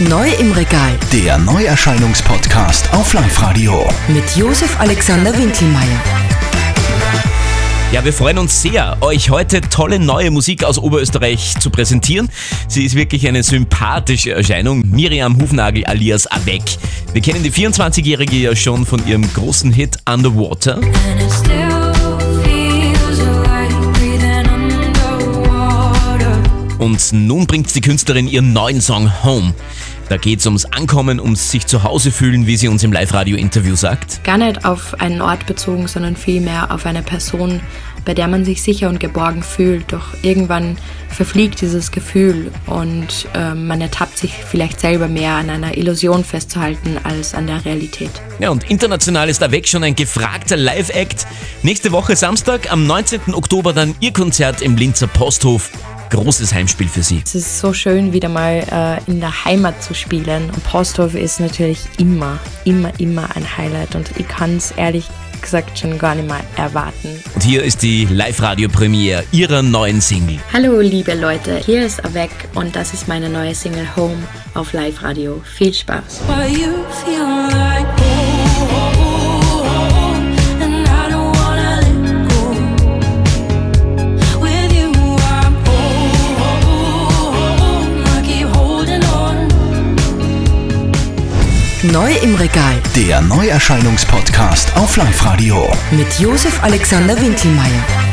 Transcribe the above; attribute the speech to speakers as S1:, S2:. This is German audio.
S1: Neu im Regal
S2: Der Neuerscheinungspodcast auf Live-Radio.
S1: mit Josef Alexander Winkelmeier.
S3: Ja, wir freuen uns sehr, euch heute tolle neue Musik aus Oberösterreich zu präsentieren. Sie ist wirklich eine sympathische Erscheinung. Miriam Hufnagel alias Avec. Wir kennen die 24-Jährige ja schon von ihrem großen Hit Underwater.
S4: And
S3: Und nun bringt die Künstlerin ihren neuen Song Home. Da geht es ums Ankommen, ums sich zu Hause fühlen, wie sie uns im Live-Radio-Interview sagt.
S5: gar nicht auf einen Ort bezogen, sondern vielmehr auf eine Person, bei der man sich sicher und geborgen fühlt. Doch irgendwann verfliegt dieses Gefühl und ähm, man ertappt sich vielleicht selber mehr an einer Illusion festzuhalten als an der Realität.
S3: Ja, und international ist Avec schon ein gefragter Live-Act. Nächste Woche Samstag, am 19. Oktober dann ihr Konzert im Linzer Posthof. Großes Heimspiel für sie.
S5: Es ist so schön, wieder mal äh, in der Heimat zu spielen. Und Posthof ist natürlich immer, immer, immer ein Highlight und ich kann es ehrlich gesagt schon gar nicht mehr erwarten.
S3: Und hier ist die Live-Radio-Premiere ihrer neuen Single.
S5: Hallo liebe Leute, hier ist Avec und das ist meine neue Single Home auf Live Radio. Viel Spaß!
S1: Neu im Regal
S2: Der Neuerscheinungspodcast auf Live-Radio.
S1: mit Josef Alexander Winkelmeier.